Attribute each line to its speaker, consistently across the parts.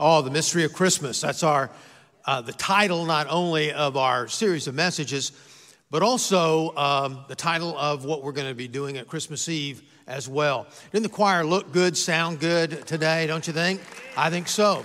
Speaker 1: Oh, the mystery of Christmas. That's our uh, the title not only of our series of messages, but also um, the title of what we're going to be doing at Christmas Eve as well. Didn't the choir look good, sound good today? Don't you think? I think so.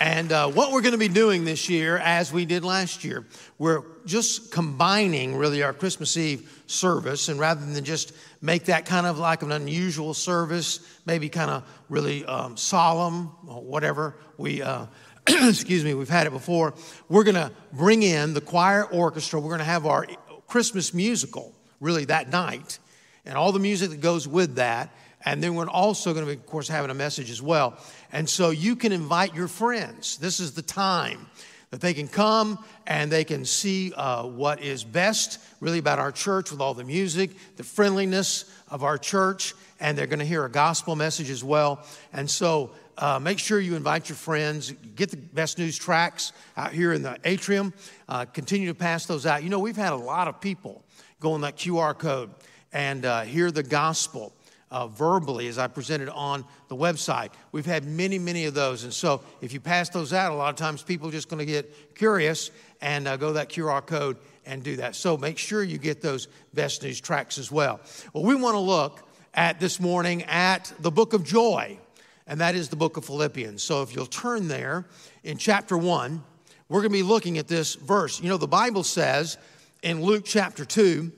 Speaker 1: And uh, what we're going to be doing this year, as we did last year, we're just combining really our Christmas Eve service, and rather than just make that kind of like an unusual service, maybe kind of really um, solemn or whatever, we, uh, excuse me, we've had it before. We're going to bring in the choir orchestra. We're going to have our Christmas musical really that night, and all the music that goes with that. And then we're also going to be, of course, having a message as well. And so you can invite your friends. This is the time that they can come and they can see uh, what is best really about our church with all the music, the friendliness of our church, and they're going to hear a gospel message as well. And so uh, make sure you invite your friends, get the best news tracts out here in the atrium, uh, continue to pass those out. You know, we've had a lot of people go on that QR code and uh, hear the gospel uh, verbally as I presented on the website. We've had many, many of those. And so if you pass those out, a lot of times people are just going to get curious and uh, go that QR code and do that. So make sure you get those best news tracts as well. Well, we want to look at this morning at the book of joy, and that is the book of Philippians. So if you'll turn there in chapter 1, we're going to be looking at this verse. You know, the Bible says in Luke chapter 2,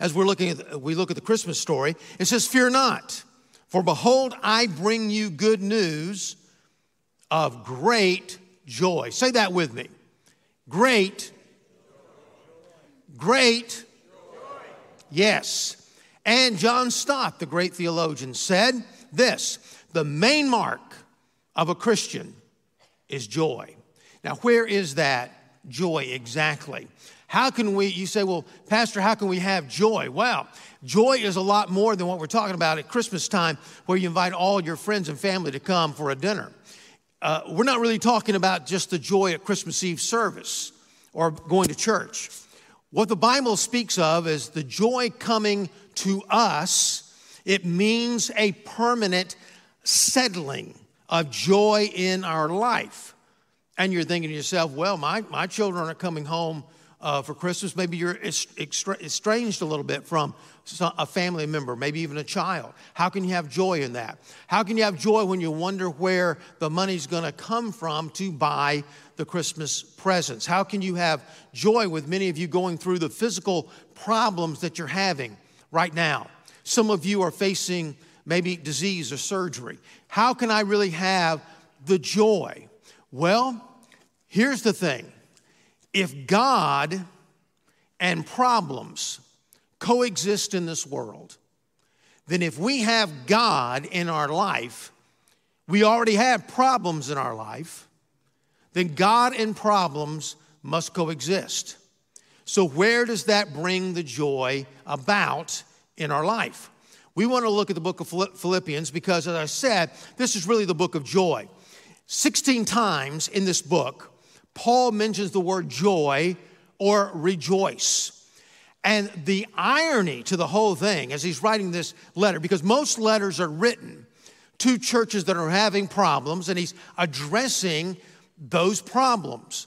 Speaker 1: as we're looking at, we look at the Christmas story, it says, Fear not, for behold, I bring you good news of great joy. Say that with me. Great, great, yes. And John Stott, the great theologian, said this the main mark of a Christian is joy. Now, where is that joy exactly? How can we, you say, well, Pastor, how can we have joy? Well, joy is a lot more than what we're talking about at Christmas time, where you invite all your friends and family to come for a dinner. Uh, we're not really talking about just the joy at Christmas Eve service or going to church. What the Bible speaks of is the joy coming to us, it means a permanent settling of joy in our life. And you're thinking to yourself, well, my, my children are coming home uh, for Christmas. Maybe you're estranged a little bit from a family member, maybe even a child. How can you have joy in that? How can you have joy when you wonder where the money's going to come from to buy the Christmas presents? How can you have joy with many of you going through the physical problems that you're having right now? Some of you are facing maybe disease or surgery. How can I really have the joy? Well, here's the thing if God and problems coexist in this world, then if we have God in our life, we already have problems in our life, then God and problems must coexist. So, where does that bring the joy about in our life? We want to look at the book of Philippians because, as I said, this is really the book of joy. 16 times in this book, Paul mentions the word joy or rejoice. And the irony to the whole thing as he's writing this letter, because most letters are written to churches that are having problems, and he's addressing those problems.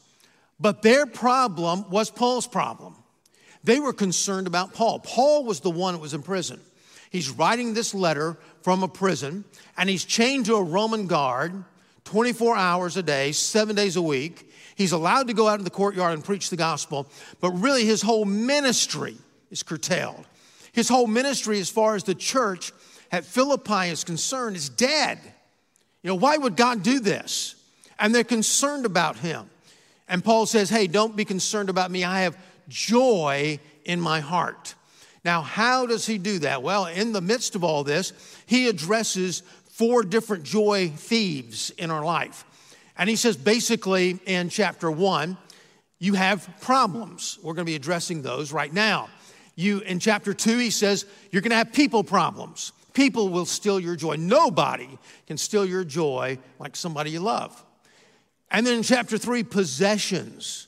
Speaker 1: But their problem was Paul's problem. They were concerned about Paul. Paul was the one that was in prison. He's writing this letter from a prison, and he's chained to a Roman guard 24 hours a day, seven days a week. He's allowed to go out in the courtyard and preach the gospel, but really his whole ministry is curtailed. His whole ministry, as far as the church at Philippi is concerned, is dead. You know, why would God do this? And they're concerned about him. And Paul says, Hey, don't be concerned about me. I have joy in my heart. Now, how does he do that? Well, in the midst of all this, he addresses four different joy thieves in our life. And he says basically in chapter one, you have problems. We're going to be addressing those right now. You in chapter 2 he says you're going to have people problems. People will steal your joy. Nobody can steal your joy like somebody you love. And then in chapter 3 possessions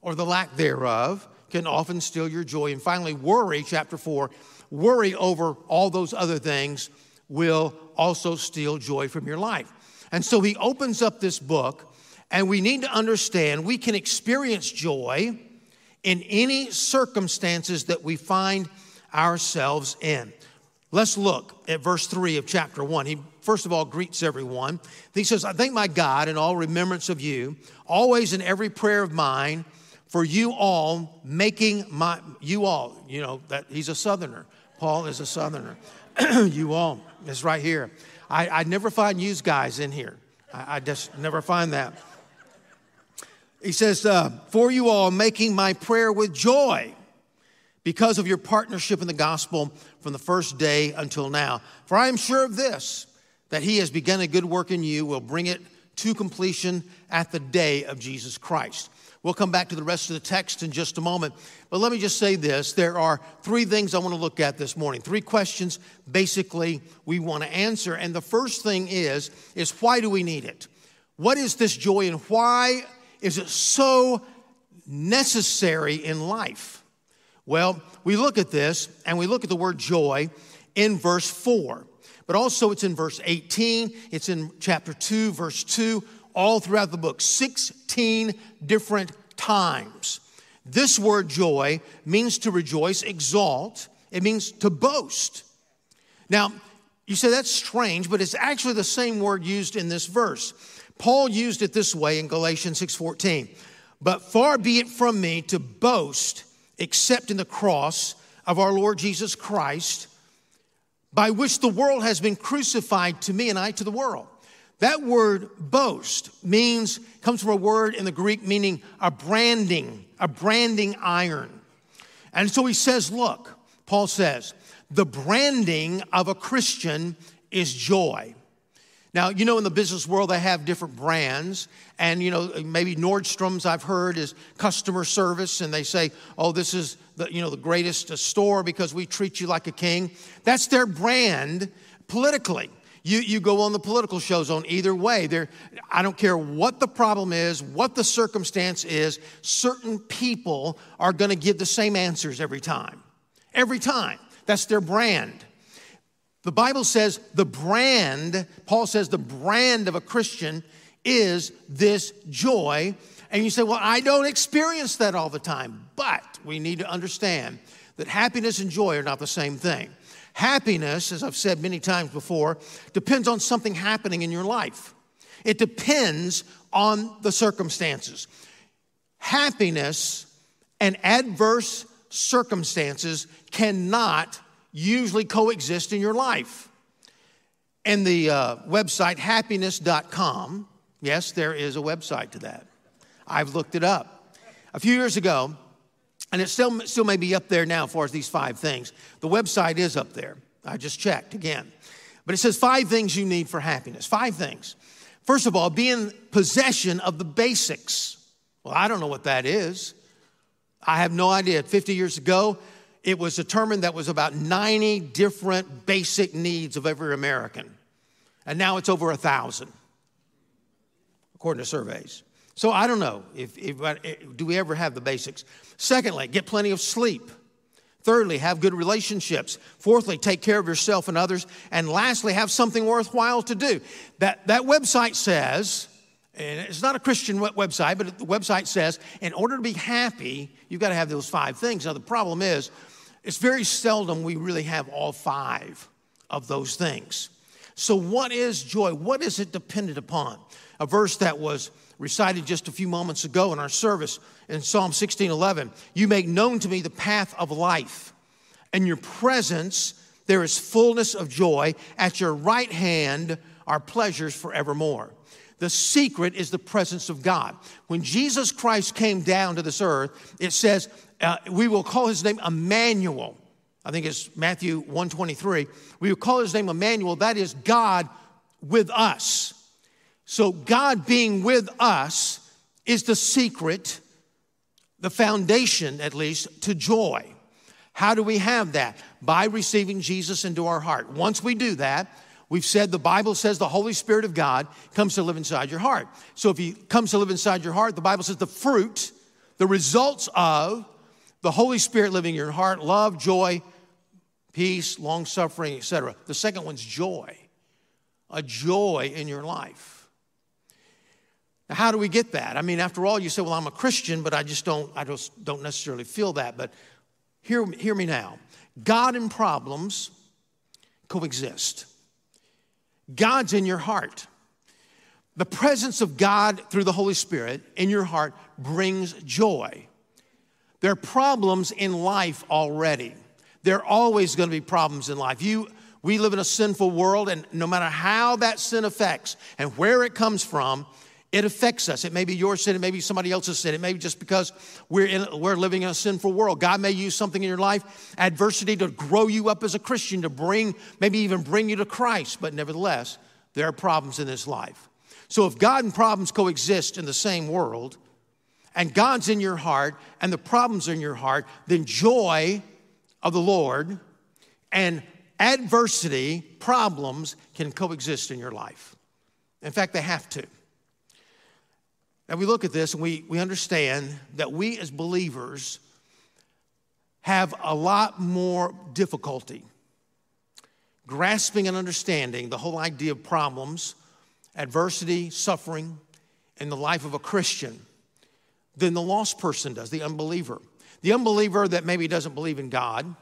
Speaker 1: or the lack thereof can often steal your joy. And finally worry chapter 4 worry over all those other things will also steal joy from your life. And so he opens up this book, and we need to understand we can experience joy in any circumstances that we find ourselves in. Let's look at verse 3 of chapter 1. He first of all greets everyone. He says, I thank my God in all remembrance of you, always in every prayer of mine, for you all making my, you all, you know, that he's a southerner. Paul is a southerner. you all, it's right here. I, I never find you guys in here. I, I just never find that. He says, uh, For you all making my prayer with joy because of your partnership in the gospel from the first day until now. For I am sure of this, that he has begun a good work in you, will bring it to completion at the day of Jesus Christ. We'll come back to the rest of the text in just a moment. But let me just say this there are three things I want to look at this morning. Three questions basically we want to answer. And the first thing is is why do we need it? What is this joy and why is it so necessary in life? Well, we look at this and we look at the word joy in verse 4, but also it's in verse 18, it's in chapter 2, verse 2, all throughout the book, 16 different times. This word joy means to rejoice, exalt, it means to boast. Now, you say that's strange, but it's actually the same word used in this verse. Paul used it this way in Galatians 6:14. But far be it from me to boast except in the cross of our Lord Jesus Christ, by which the world has been crucified to me and I to the world. That word boast means, comes from a word in the Greek meaning a branding, a branding iron. And so he says, look, Paul says, the branding of a Christian is joy. Now, you know, in the business world, they have different brands. And, you know, maybe Nordstrom's, I've heard, is customer service. And they say, oh, this is the, you know, the greatest store because we treat you like a king. That's their brand politically. You, you go on the political shows on either way. There, I don't care what the problem is, what the circumstance is, certain people are going to give the same answers every time. Every time. That's their brand. The Bible says the brand, Paul says the brand of a Christian is this joy. And you say, well, I don't experience that all the time. But we need to understand that happiness and joy are not the same thing. Happiness, as I've said many times before, depends on something happening in your life. It depends on the circumstances. Happiness and adverse circumstances cannot usually coexist in your life. And the uh, website happiness.com, yes, there is a website to that. I've looked it up. A few years ago, and it still, still may be up there now as far as these five things. The website is up there. I just checked again. But it says five things you need for happiness. Five things. First of all, be in possession of the basics. Well, I don't know what that is. I have no idea. 50 years ago, it was determined that was about 90 different basic needs of every American. And now it's over a thousand, according to surveys. So I don't know if, if, uh, do we ever have the basics. Secondly, get plenty of sleep. Thirdly, have good relationships. Fourthly, take care of yourself and others. And lastly, have something worthwhile to do. That, that website says, and it's not a Christian website, but the website says, in order to be happy, you've got to have those five things. Now, the problem is, it's very seldom we really have all five of those things. So, what is joy? What is it dependent upon? A verse that was recited just a few moments ago in our service in Psalm 16:11. You make known to me the path of life. In your presence, there is fullness of joy. At your right hand are pleasures forevermore. The secret is the presence of God. When Jesus Christ came down to this earth, it says, uh, we will call his name Emmanuel. I think it's Matthew 123. We will call his name Emmanuel. That is God with us. So, God being with us is the secret, the foundation, at least, to joy. How do we have that? By receiving Jesus into our heart. Once we do that, we've said the Bible says the Holy Spirit of God comes to live inside your heart. So, if He comes to live inside your heart, the Bible says the fruit, the results of the Holy Spirit living in your heart, love, joy, peace, long suffering, etc. The second one's joy. A joy in your life. Now, how do we get that? I mean, after all, you say, well, I'm a Christian, but I just don't, I just don't necessarily feel that. But hear, hear me now. God and problems coexist. God's in your heart. The presence of God through the Holy Spirit in your heart brings joy. There are problems in life already. There are always going to be problems in life. You, we live in a sinful world, and no matter how that sin affects and where it comes from, it affects us. It may be your sin, it may be somebody else's sin, it may be just because we're, in, we're living in a sinful world. God may use something in your life, adversity, to grow you up as a Christian, to bring, maybe even bring you to Christ. But nevertheless, there are problems in this life. So if God and problems coexist in the same world, and God's in your heart, and the problems are in your heart, then joy of the Lord and adversity, problems can coexist in your life. In fact, they have to. And we look at this and we, we understand that we as believers have a lot more difficulty grasping and understanding the whole idea of problems, adversity, suffering in the life of a Christian than the lost person does, the unbeliever. The unbeliever that maybe doesn't believe in God,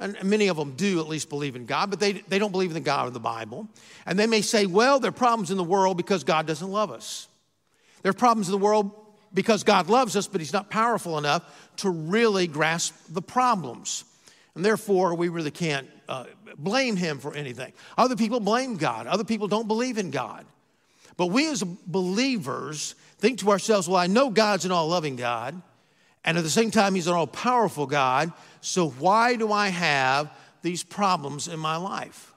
Speaker 1: and many of them do at least believe in God, but they, they don't believe in the God of the Bible. And they may say, well, there are problems in the world because God doesn't love us. There are problems in the world because God loves us, but He's not powerful enough to really grasp the problems. And therefore, we really can't uh, blame Him for anything. Other people blame God, other people don't believe in God. But we as believers think to ourselves, well, I know God's an all loving God, and at the same time, He's an all powerful God, so why do I have these problems in my life?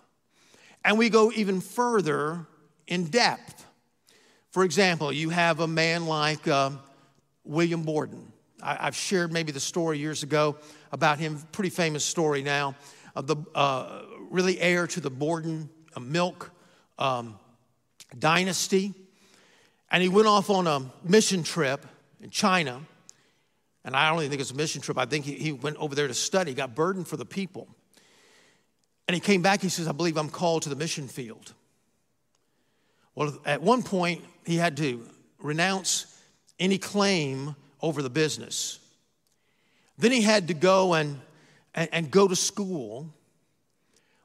Speaker 1: And we go even further in depth. For example, you have a man like uh, William Borden. I, have shared maybe the story years ago about him, pretty famous story now, of the uh, really heir to the Borden uh, milk um, dynasty. And he went off on a mission trip in China. And I don't even think it's a mission trip. I think he, he went over there to study, got burdened for the people. And he came back, he says, I believe I'm called to the mission field. Well, at one point, he had to renounce any claim over the business. Then he had to go and, and, and go to school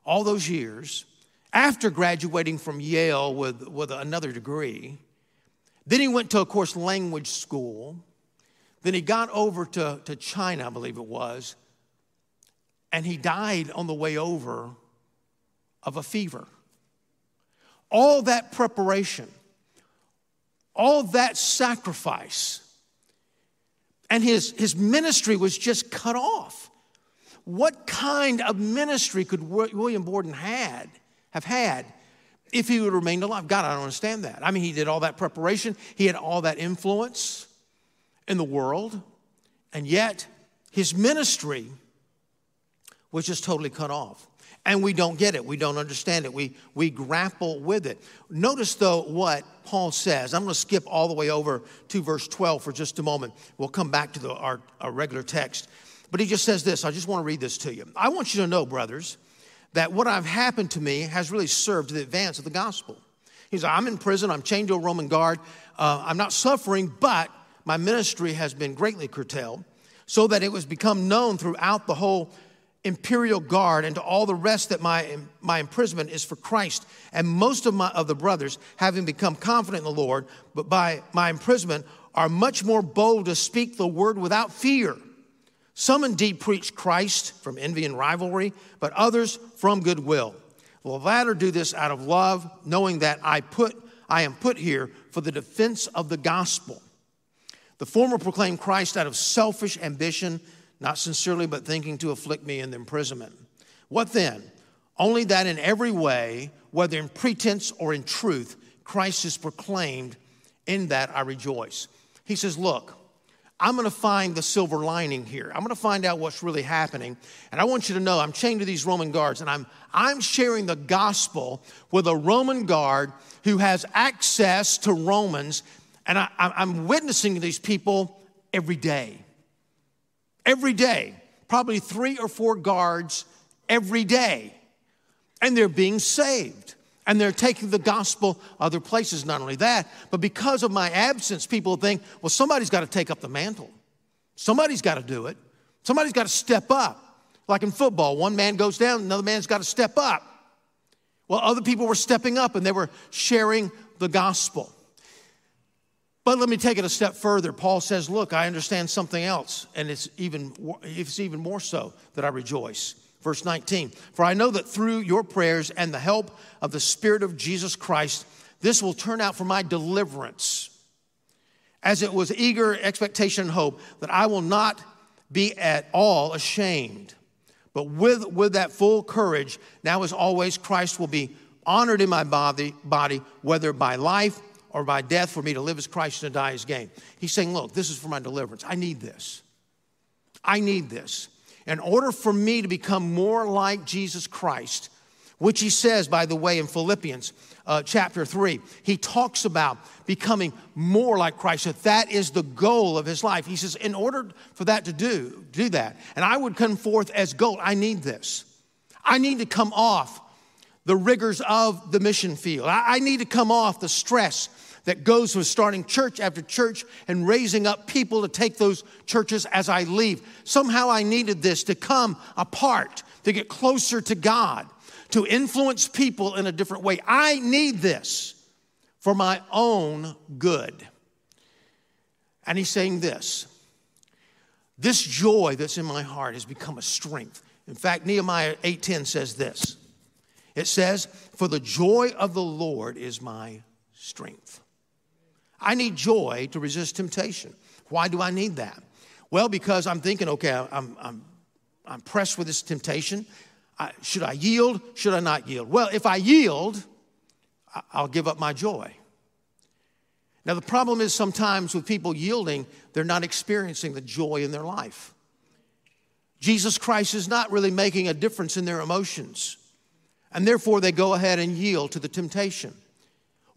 Speaker 1: all those years after graduating from Yale with, with another degree. Then he went to, of course, language school. Then he got over to, to China, I believe it was, and he died on the way over of a fever. All that preparation, all that sacrifice, and his, his ministry was just cut off. What kind of ministry could William Borden had have had if he would have remained alive? God, I don't understand that. I mean, he did all that preparation, he had all that influence in the world, and yet his ministry was just totally cut off and we don't get it. We don't understand it. We, we grapple with it. Notice, though, what Paul says. I'm going to skip all the way over to verse 12 for just a moment. We'll come back to the, our, our regular text. But he just says this. I just want to read this to you. I want you to know, brothers, that what I've happened to me has really served the advance of the gospel. He's like, I'm in prison, I'm chained to a Roman guard, uh, I'm not suffering, but my ministry has been greatly curtailed, so that it was become known throughout the whole imperial guard and to all the rest that my, my imprisonment is for Christ. And most of, my, of the brothers, having become confident in the Lord, but by my imprisonment, are much more bold to speak the word without fear. Some indeed preach Christ from envy and rivalry, but others from goodwill. The latter do this out of love, knowing that I put I am put here for the defense of the gospel. The former proclaim Christ out of selfish ambition not sincerely, but thinking to afflict me in the imprisonment. What then? Only that in every way, whether in pretense or in truth, Christ is proclaimed, in that I rejoice. He says, Look, I'm going to find the silver lining here. I'm going to find out what's really happening. And I want you to know I'm chained to these Roman guards, and I'm, I'm sharing the gospel with a Roman guard who has access to Romans. And I, I'm witnessing these people every day every day, probably three or four guards every day, and they're being saved. And they're taking the gospel other places. Not only that, but because of my absence, people think, well, somebody's got to take up the mantle. Somebody's got to do it. Somebody's got to step up. Like in football, one man goes down, another man's got to step up. Well, other people were stepping up and they were sharing the gospel. But let me take it a step further. Paul says, Look, I understand something else, and it's even, it's even more so that I rejoice. Verse 19 For I know that through your prayers and the help of the Spirit of Jesus Christ, this will turn out for my deliverance. As it was eager expectation and hope that I will not be at all ashamed, but with, with that full courage, now as always, Christ will be honored in my body, body, whether by life or by death for me to live as Christ and to die as gain. He's saying, Look, this is for my deliverance. I need this. I need this. In order for me to become more like Jesus Christ, which he says, by the way, in Philippians uh, chapter 3, he talks about becoming more like Christ, that that is the goal of his life. He says, in order for that to do, do that, and I would come forth as gold, I need this. I need to come off the rigors of the mission field. I, I need to come off the stress that goes with starting church after church and raising up people to take those churches as I leave. Somehow I needed this to come apart, to get closer to God, to influence people in a different way. I need this for my own good. And he's saying this this joy that's in my heart has become a strength. In fact, Nehemiah 8:10 says this. It says, "For the joy of the Lord is my strength." I need joy to resist temptation. Why do I need that? Well, because I'm thinking, okay, I'm, I'm, I'm pressed with this temptation. I, should I yield? Should I not yield? Well, if I yield, I'll give up my joy. Now, the problem is sometimes with people yielding, they're not experiencing the joy in their life. Jesus Christ is not really making a difference in their emotions, and therefore they go ahead and yield to the temptation.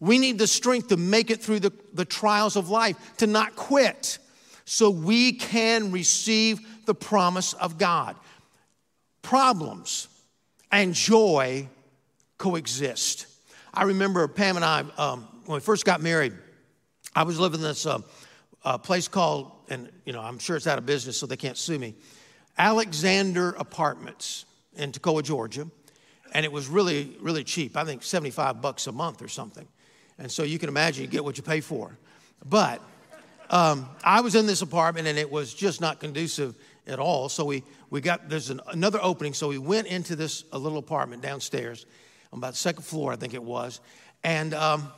Speaker 1: We need the strength to make it through the, the trials of life, to not quit, so we can receive the promise of God. Problems and joy coexist. I remember Pam and I, um, when we first got married, I was living in this uh, uh, place called, and you know, I'm sure it's out of business, so they can't sue me, Alexander Apartments in Toccoa, Georgia. And it was really, really cheap. I think 75 bucks a month or something. And so you can imagine you get what you pay for. But um, I was in this apartment and it was just not conducive at all. So we, we got, there's an, another opening. So we went into this a little apartment downstairs on about the second floor, I think it was. And um,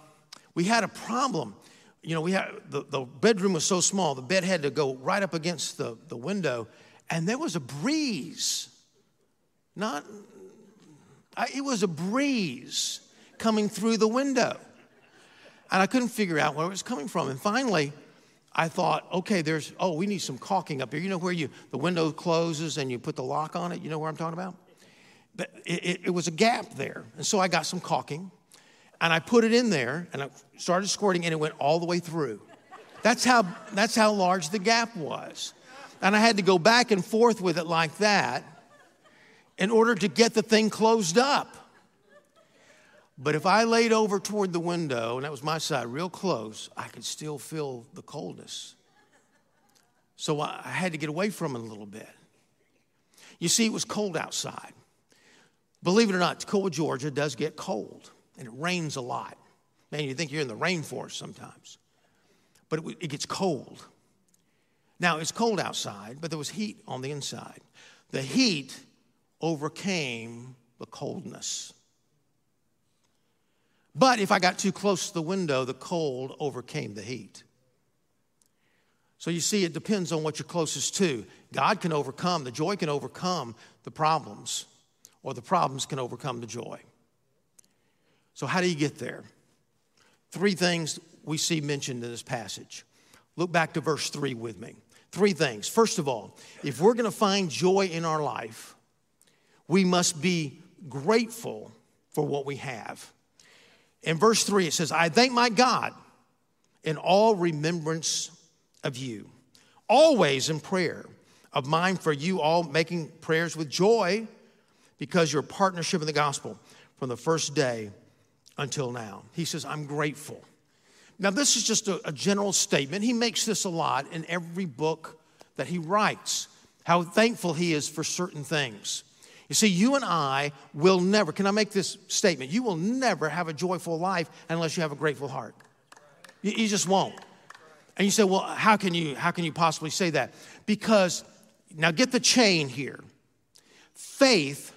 Speaker 1: we had a problem. You know, we had, the, the bedroom was so small, the bed had to go right up against the, the window. And there was a breeze. Not, it was a breeze coming through the window. And I couldn't figure out where it was coming from. And finally, I thought, okay, there's, oh, we need some caulking up here. You know where you, the window closes and you put the lock on it? You know where I'm talking about? But it, it, it was a gap there. And so I got some caulking and I put it in there and I started squirting and it went all the way through. That's how, that's how large the gap was. And I had to go back and forth with it like that in order to get the thing closed up. But if I laid over toward the window, and that was my side, real close, I could still feel the coldness. So I had to get away from it a little bit. You see, it was cold outside. Believe it or not, Toccoa, Georgia does get cold, and it rains a lot. Man, you think you're in the rainforest sometimes, but it, it gets cold. Now, it's cold outside, but there was heat on the inside. The heat overcame the coldness. But if I got too close to the window, the cold overcame the heat. So you see, it depends on what you're closest to. God can overcome, the joy can overcome the problems, or the problems can overcome the joy. So, how do you get there? Three things we see mentioned in this passage. Look back to verse 3 with me. Three things. First of all, if we're going to find joy in our life, we must be grateful for what we have. In verse 3, it says, I thank my God in all remembrance of you, always in prayer of mine for you all, making prayers with joy because your partnership in the gospel from the first day until now. He says, I'm grateful. Now, this is just a, a, general statement. He makes this a lot in every book that he writes, how thankful he is for certain things. You see, you and I will never, can I make this statement? You will never have a joyful life unless you have a grateful heart. You, you just won't. And you say, well, how can you, how can you possibly say that? Because, now get the chain here. Faith,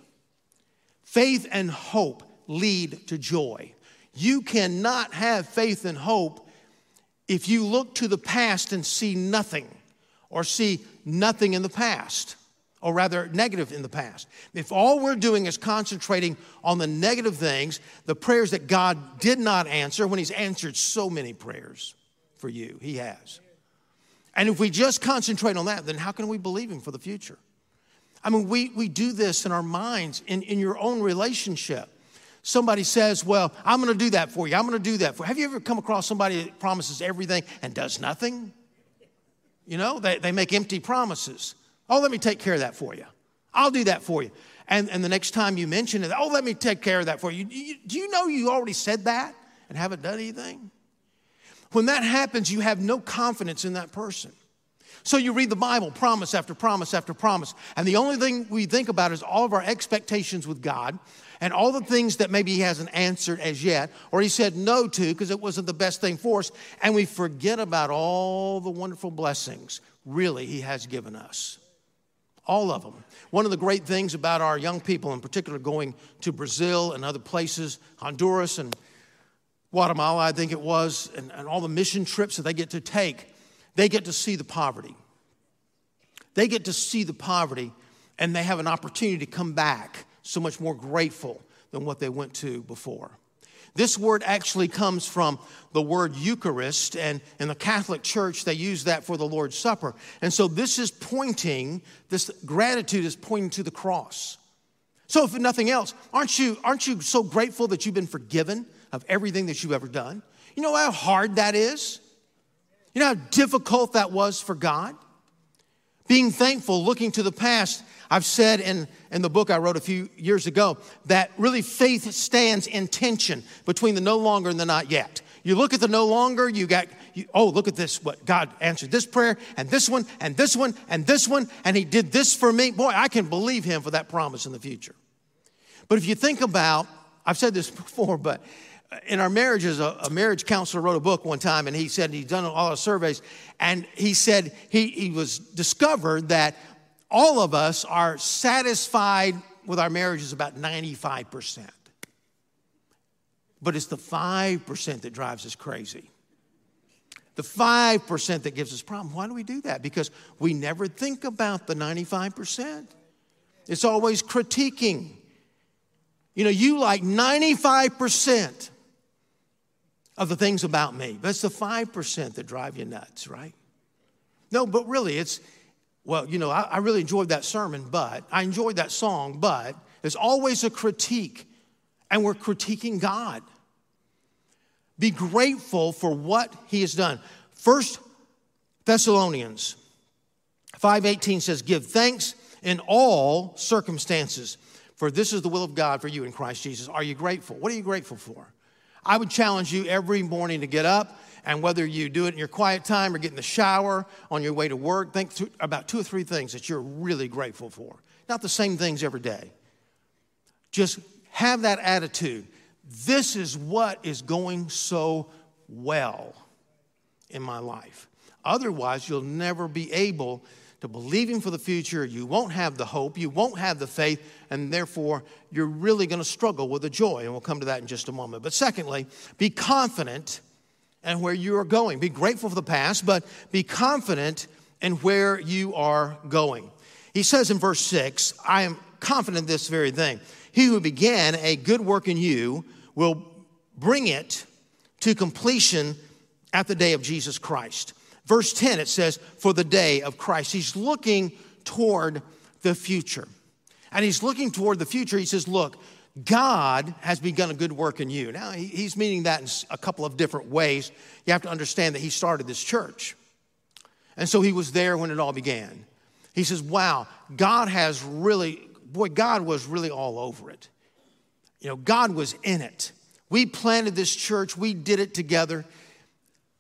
Speaker 1: faith and hope lead to joy. You cannot have faith and hope if you look to the past and see nothing or see nothing in the past or rather negative in the past. If all we're doing is concentrating on the negative things, the prayers that God did not answer when He's answered so many prayers for you, He has. And if we just concentrate on that, then how can we believe Him for the future? I mean, we, we do this in our minds, in, in your own relationship. Somebody says, Well, I'm gonna do that for you. I'm gonna do that for you. Have you ever come across somebody that promises everything and does nothing? You know, they, they make empty promises. Oh, let me take care of that for you. I'll do that for you. And, and the next time you mention it, oh, let me take care of that for you. you. Do you know you already said that and haven't done anything? When that happens, you have no confidence in that person. So you read the Bible, promise after promise after promise, and the only thing we think about is all of our expectations with God and all the things that maybe He hasn't answered as yet, or He said no to because it wasn't the best thing for us, and we forget about all the wonderful blessings really He has given us all of them. One of the great things about our young people, in particular, going to Brazil and other places, Honduras and Guatemala, I think it was, and, and all the mission trips that they get to take, they get to see the poverty. They get to see the poverty, and they have an opportunity to come back so much more grateful than what they went to before. This word actually comes from the word Eucharist, and in the Catholic Church, they use that for the Lord's Supper. And so this is pointing, this gratitude is pointing to the cross. So, if nothing else, aren't you, aren't you so grateful that you've been forgiven of everything that you've ever done? You know how hard that is? You know how difficult that was for God? Being thankful, looking to the past. I've said in, in the book I wrote a few years ago that really faith stands in tension between the no longer and the not yet. You look at the no longer, you got, you, oh, look at this, what God answered this prayer, and this one, and this one, and this one, and He did this for me. Boy, I can believe Him for that promise in the future. But if you think about, I've said this before, but in our marriages, a, a, marriage counselor wrote a book one time, and he said he'd done all the surveys, and he said he, he was discovered that all of us are satisfied with our marriages about 95%. But it's the 5% that drives us crazy. The 5% that gives us problems. Why do we do that? Because we never think about the 95%. It's always critiquing. You know, you like 95% of the things about me. But it's the 5% that drive you nuts, right? No, but really, it's, well, you know, I, I really enjoyed that sermon, but I enjoyed that song, but there's always a critique, and we're critiquing God. Be grateful for what he has done. First Thessalonians 5:18 says, "Give thanks in all circumstances, for this is the will of God for you in Christ Jesus." Are you grateful? What are you grateful for? I would challenge you every morning to get up and whether you do it in your quiet time or get in the shower on your way to work, think about two or three things that you're really grateful for. Not the same things every day. Just have that attitude. This is what is going so well in my life. Otherwise, you'll never be able to believe Him for the future. You won't have the hope, you won't have the faith, and therefore you're really going to struggle with the joy. And we'll come to that in just a moment. But secondly, be confident and where you are going. Be grateful for the past, but be confident in where you are going. He says in verse 6, I am confident in this very thing. He who began a good work in you will bring it to completion at the day of Jesus Christ. Verse 10, it says, For the day of Christ. He's looking toward the future. And he's looking toward the future. He says, Look, God has begun a good work in you. Now, he's meaning that in a couple of different ways. You have to understand that he started this church. And so he was there when it all began. He says, Wow, God has really, boy, God was really all over it. You know, God was in it We planted this church, we did it together.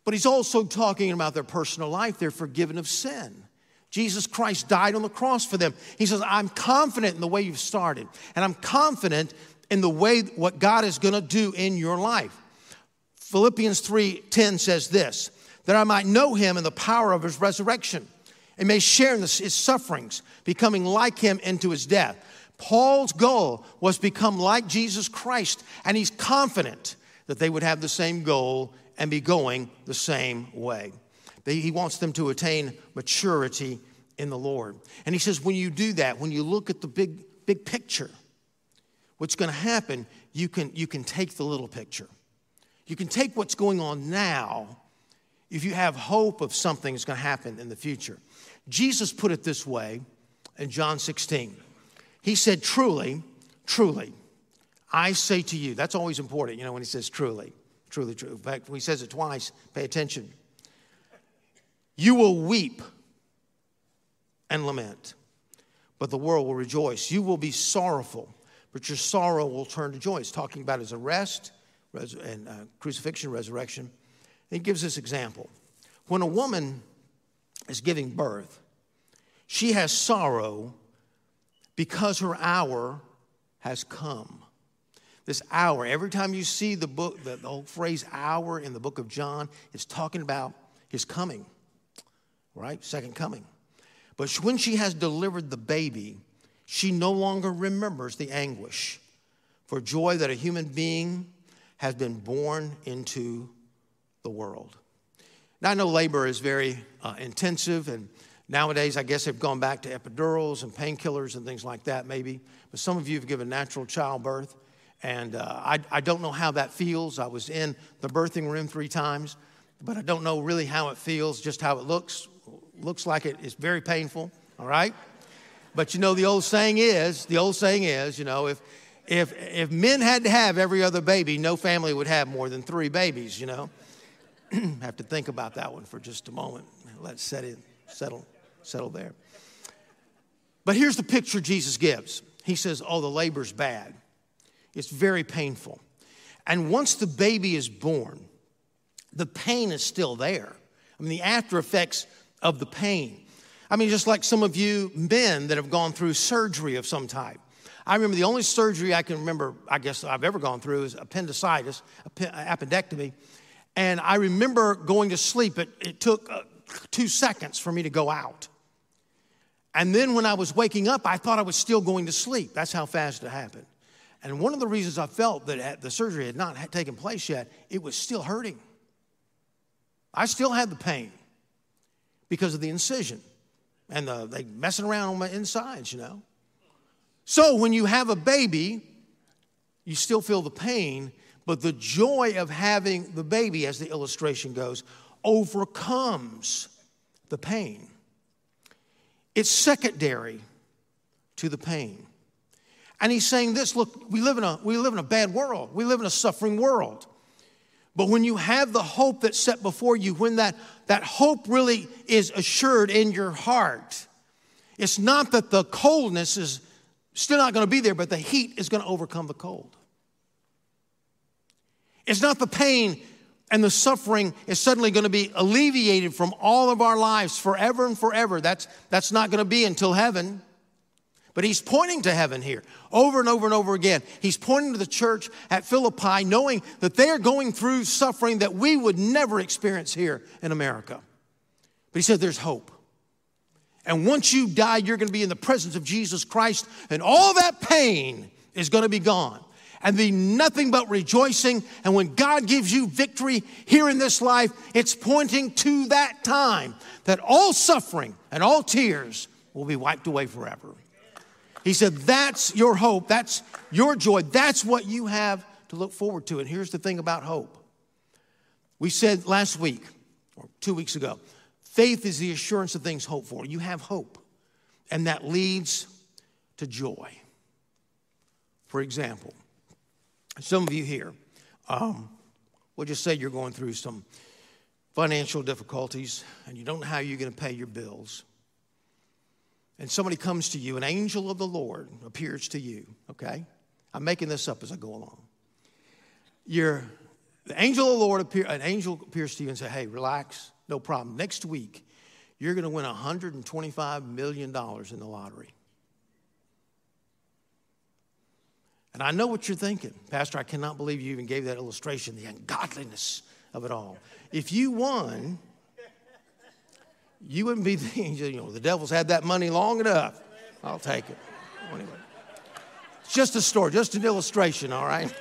Speaker 1: But he's also talking about their personal life. They're forgiven of sin. Jesus Christ died on the cross for them. He says, I'm confident in the way you've started, and I'm confident in the way what God is going to do in your life. Philippians 3:10 says this, that I might know him in the power of his resurrection and may share in his sufferings, becoming like him into his death. Paul's goal was become like Jesus Christ, and he's confident that they would have the same goal and be going the same way. He wants them to attain maturity in the Lord. And he says, when you do that, when you look at the big, big picture, what's going to happen, you can, you can take the little picture. You can take what's going on now if you have hope of something that's going to happen in the future. Jesus put it this way in John 16. He said, Truly, truly, I say to you, that's always important, you know, when he says truly, truly, true. In fact, when he says it twice, pay attention. You will weep and lament, but the world will rejoice. You will be sorrowful, but your sorrow will turn to joy. He's talking about his arrest and uh, crucifixion, resurrection. He gives this example. When a woman is giving birth, she has sorrow because her hour has come. This hour, every time you see the book, the, the whole phrase hour in the book of John, is talking about his coming, right? Second coming. But when she has delivered the baby, she no longer remembers the anguish for joy that a human being has been born into the world. Now, I know labor is very uh, intensive, and nowadays I guess they've gone back to epidurals and painkillers and things like that, maybe. But some of you have given natural childbirth, and uh, I, I don't know how that feels. I was in the birthing room three times, but I don't know really how it feels, just how it looks. Looks like it is very painful, all right? But you know, the old saying is, the old saying is, you know, if, if, if men had to have every other baby, no family would have more than three babies, you know. have to think about that one for just a moment. Let's set settle, settle there. But here's the picture Jesus gives. He says, Oh, the labor's bad. It's very painful. And once the baby is born, the pain is still there. I mean, the after effects of the pain. I mean, just like some of you men that have gone through surgery of some type. I remember the only surgery I can remember, I guess, I've ever gone through is appendicitis, appendectomy. And I remember going to sleep. It, it took uh, two seconds for me to go out. And then when I was waking up, I thought I was still going to sleep. That's how fast it happened. And one of the reasons I felt that the surgery had not taken place yet, it was still hurting. I still had the pain because of the incision and the, they messing around on my insides, you know. So when you have a baby, you still feel the pain, but the joy of having the baby, as the illustration goes, overcomes the pain. It's secondary to the pain. And he's saying this look, we live, in a, we live in a bad world, we live in a suffering world. But when you have the hope that's set before you, when that, that hope really is assured in your heart, it's not that the coldness is still not going to be there, but the heat is going to overcome the cold. It's not the pain and the suffering is suddenly going to be alleviated from all of our lives forever and forever. That's, that's not going to be until heaven. But he's pointing to heaven here over and over and over again. He's pointing to the church at Philippi, knowing that they are going through suffering that we would never experience here in America. But he said, There's hope. And once you die, you're going to be in the presence of Jesus Christ, and all that pain is going to be gone and be nothing but rejoicing. And when God gives you victory here in this life, it's pointing to that time that all suffering and all tears will be wiped away forever. He said, That's your hope. That's your joy. That's what you have to look forward to. And here's the thing about hope. We said last week, or two weeks ago, faith is the assurance of things hoped for. You have hope, and that leads to joy. For example, some of you here, um, we'll just say you're going through some financial difficulties and you don't know how you're going to pay your bills. And somebody comes to you, an angel of the Lord appears to you, okay? I'm making this up as I go along. you're, the angel of the Lord appear, an angel appears to you and say, hey, relax, no problem. Next week, you're going to win $125 million in the lottery. And I know what you're thinking. Pastor, I cannot believe you even gave that illustration, the ungodliness of it all. If you won, you wouldn't be the. You know, the devil's had that money long enough. I'll take it. Anyway, it's just a story, just an illustration, all right?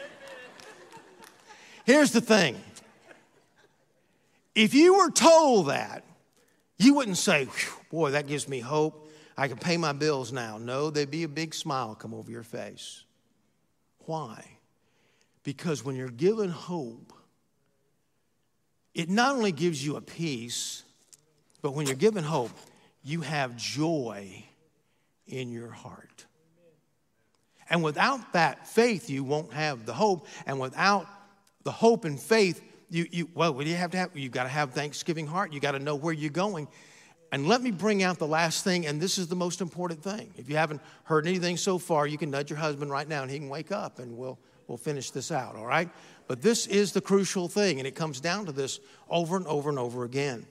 Speaker 1: Here's the thing if you were told that, you wouldn't say, boy, that gives me hope. I can pay my bills now. No, there'd be a big smile come over your face. Why? Because when you're given hope, it not only gives you a peace, but when you're given hope, you have joy in your heart. And without that faith, you won't have the hope. And without the hope and faith, you, you well, what do you have to have? You've got to have thanksgiving heart. You got to know where you're going. And let me bring out the last thing, and this is the most important thing. If you haven't heard anything so far, you can nudge your husband right now and he can wake up and we'll, we'll finish this out, all right? But this is the crucial thing, and it comes down to this over and over and over again.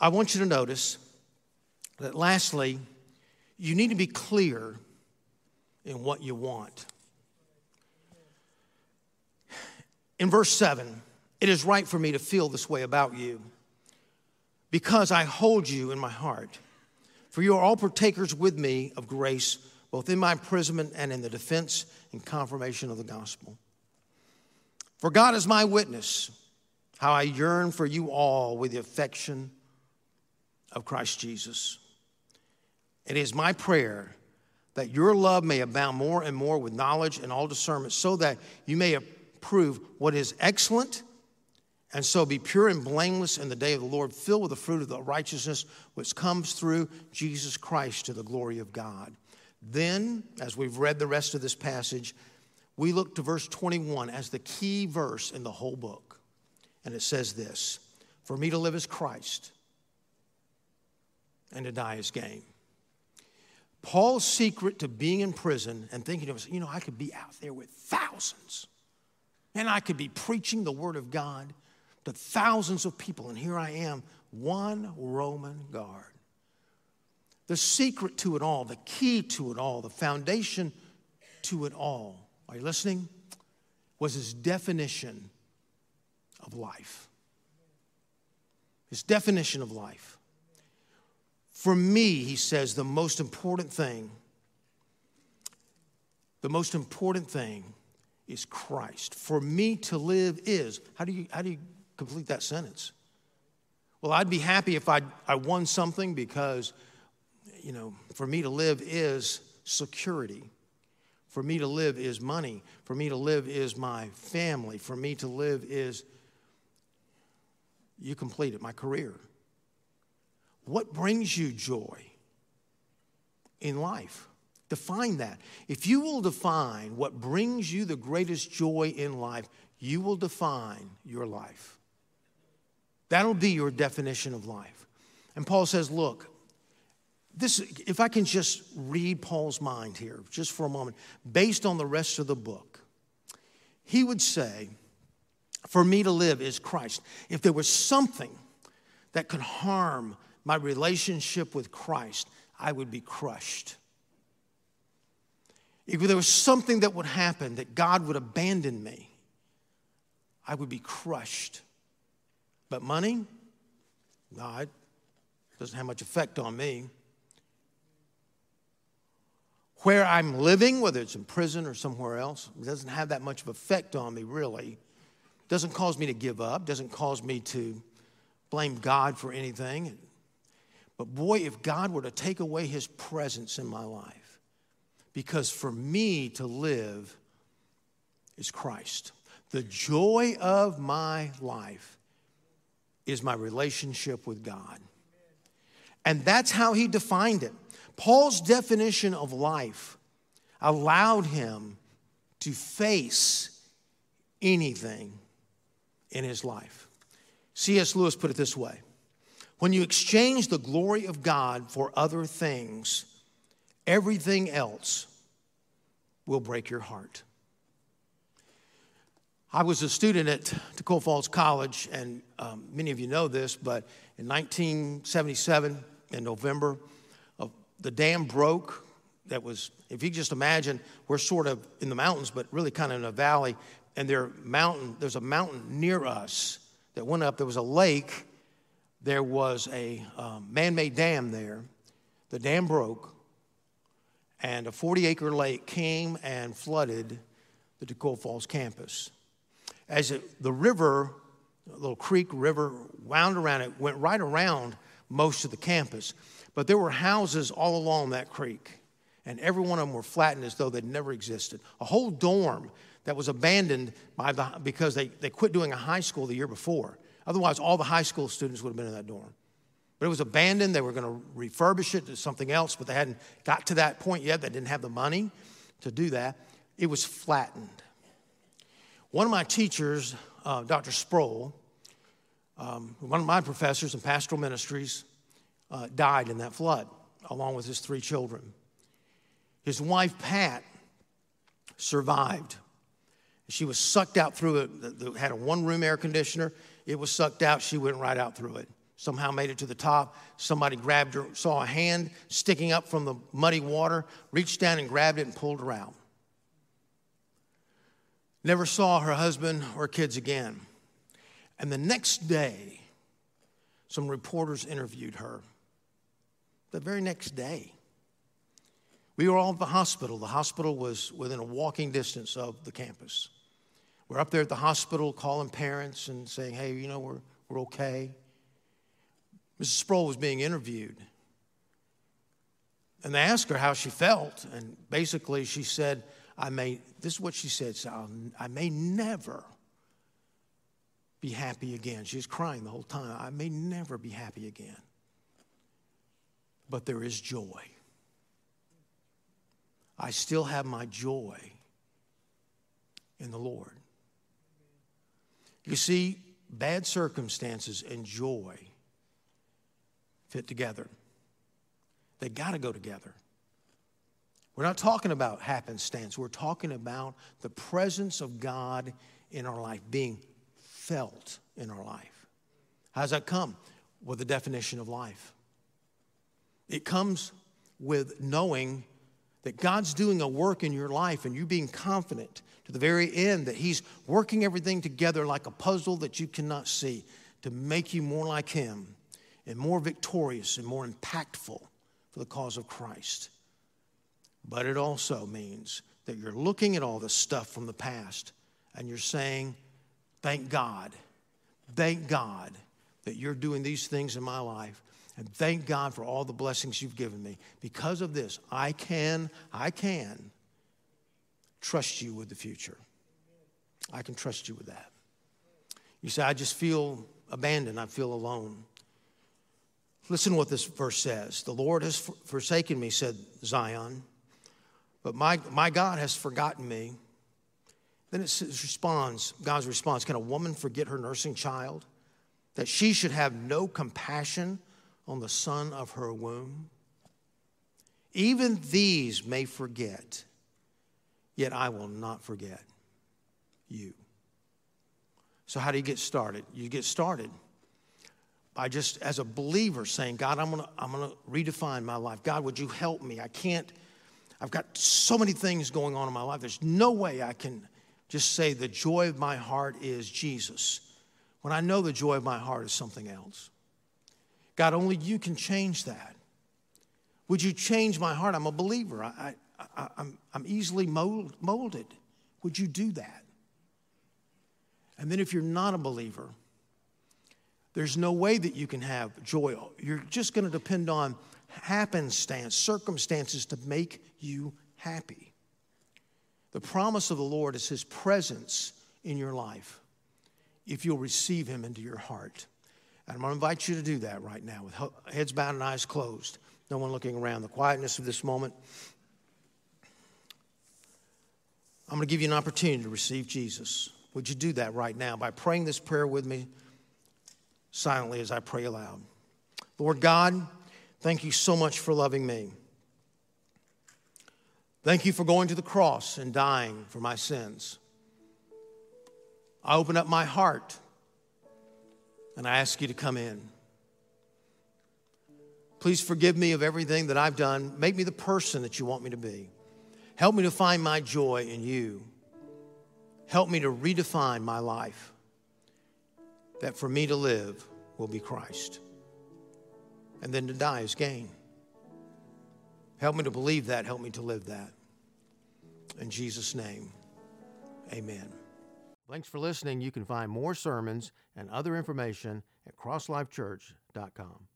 Speaker 1: I want you to notice that lastly, you need to be clear in what you want. In verse 7, it is right for me to feel this way about you because I hold you in my heart. For you are all partakers with me of grace, both in my imprisonment and in the defense and confirmation of the gospel. For God is my witness, how I yearn for you all with the affection of Christ Jesus. It is my prayer that your love may abound more and more with knowledge and all discernment, so that you may approve what is excellent, and so be pure and blameless in the day of the Lord, filled with the fruit of the righteousness which comes through Jesus Christ to the glory of God. Then, as we've read the rest of this passage, we look to verse 21 as the key verse in the whole book. And it says this For me to live as Christ, and to die is gain. Paul's secret to being in prison and thinking of, you know, I could be out there with thousands and I could be preaching the word of God to thousands of people, and here I am, one Roman guard. The secret to it all, the key to it all, the foundation to it all, are you listening? Was his definition of life. His definition of life. For me, he says, the most important thing, the most important thing is Christ. For me to live is, how do you, how do you complete that sentence? Well, I'd be happy if I, I won something because, you know, for me to live is security. For me to live is money. For me to live is my family. For me to live is, you complete it, my career. What brings you joy in life? Define that. If you will define what brings you the greatest joy in life, you will define your life. That'll be your definition of life. And Paul says, look, this, if I can just read Paul's mind here, just for a moment, based on the rest of the book, he would say, For me to live is Christ. If there was something that could harm my relationship with Christ, I would be crushed. If there was something that would happen that God would abandon me, I would be crushed. But money, no, it doesn't have much effect on me. Where I'm living, whether it's in prison or somewhere else, it doesn't have that much of effect on me, really. It doesn't cause me to give up, doesn't cause me to blame God for anything. But boy, if God were to take away his presence in my life, because for me to live is Christ. The joy of my life is my relationship with God. And that's how he defined it. Paul's definition of life allowed him to face anything in his life. C.S. Lewis put it this way when you exchange the glory of God for other things, everything else will break your heart. I was a student at Toccoa Falls College, and um, many of you know this, but in 1977, in November, uh, the dam broke. That was, if you just imagine, we're sort of in the mountains, but really kind of in a valley, and there mountain, there's a mountain near us that went up. There was a lake. There was a um, man-made dam there. The dam broke, and a 40-acre lake came and flooded the Toccoa Falls campus. As it, the river, a little creek river, wound around it, went right around most of the campus. But there were houses all along that creek, and every one of them were flattened as though they'd never existed. A whole dorm that was abandoned by the, because they, they quit doing a high school the year before. Otherwise, all the high school students would have been in that dorm. But it was abandoned. They were going to refurbish it to something else, but they hadn't got to that point yet. They didn't have the money to do that. It was flattened. One of my teachers, uh, Dr. Sproul, um, one of my professors in pastoral ministries, uh, died in that flood, along with his three children. His wife, Pat, survived. She was sucked out through it, had a one room air conditioner. It was sucked out. She went right out through it. Somehow made it to the top. Somebody grabbed her, saw a hand sticking up from the muddy water, reached down and grabbed it and pulled her out. Never saw her husband or kids again. And the next day, some reporters interviewed her. The very next day, we were all at the hospital. The hospital was within a walking distance of the campus. We're up there at the hospital calling parents and saying, hey, you know, we're, we're okay. Mrs. Sproul was being interviewed. And they asked her how she felt. And basically, she said, I may, this is what she said, so I may never be happy again. She was crying the whole time. I may never be happy again. But there is joy. I still have my joy in the Lord. You see, bad circumstances and joy fit together. They got to go together. We're not talking about happenstance. We're talking about the presence of God in our life, being felt in our life. How does that come? With the definition of life. It comes with knowing that God's doing a work in your life and you being confident to the very end that He's working everything together like a puzzle that you cannot see to make you more like Him and more victorious and more impactful for the cause of Christ. But it also means that you're looking at all the stuff from the past and you're saying, Thank God, thank God that you're doing these things in my life. And thank God for all the blessings you've given me. Because of this, I can, I can trust you with the future. I can trust you with that. You say, I just feel abandoned, I feel alone. Listen to what this verse says. The Lord has forsaken me, said Zion. But my, my God has forgotten me. Then it responds, God's response Can a woman forget her nursing child? That she should have no compassion on the son of her womb? Even these may forget, yet I will not forget you. So, how do you get started? You get started by just as a believer saying, God, I'm gonna, I'm gonna redefine my life. God, would you help me? I can't I've got so many things going on in my life. There's no way I can just say the joy of my heart is Jesus when I know the joy of my heart is something else. God, only you can change that. Would you change my heart? I'm a believer. I, I, I'm, I'm easily mold, molded. Would you do that? And then if you're not a believer, there's no way that you can have joy. You're just going to depend on happenstance, circumstances to make you happy. The promise of the Lord is His presence in your life if you'll receive Him into your heart. And I'm going to invite you to do that right now with heads bowed and eyes closed, no one looking around, the quietness of this moment. I'm going to give you an opportunity to receive Jesus. Would you do that right now by praying this prayer with me silently as I pray aloud? Lord God, Thank you so much for loving me. Thank you for going to the cross and dying for my sins. I open up my heart and I ask you to come in. Please forgive me of everything that I've done. Make me the person that you want me to be. Help me to find my joy in you. Help me to redefine my life. That for me to live will be Christ. And then to die is gain. Help me to believe that. Help me to live that. In Jesus' name, amen. Thanks for listening. You can find more sermons and other information at crosslifechurch.com.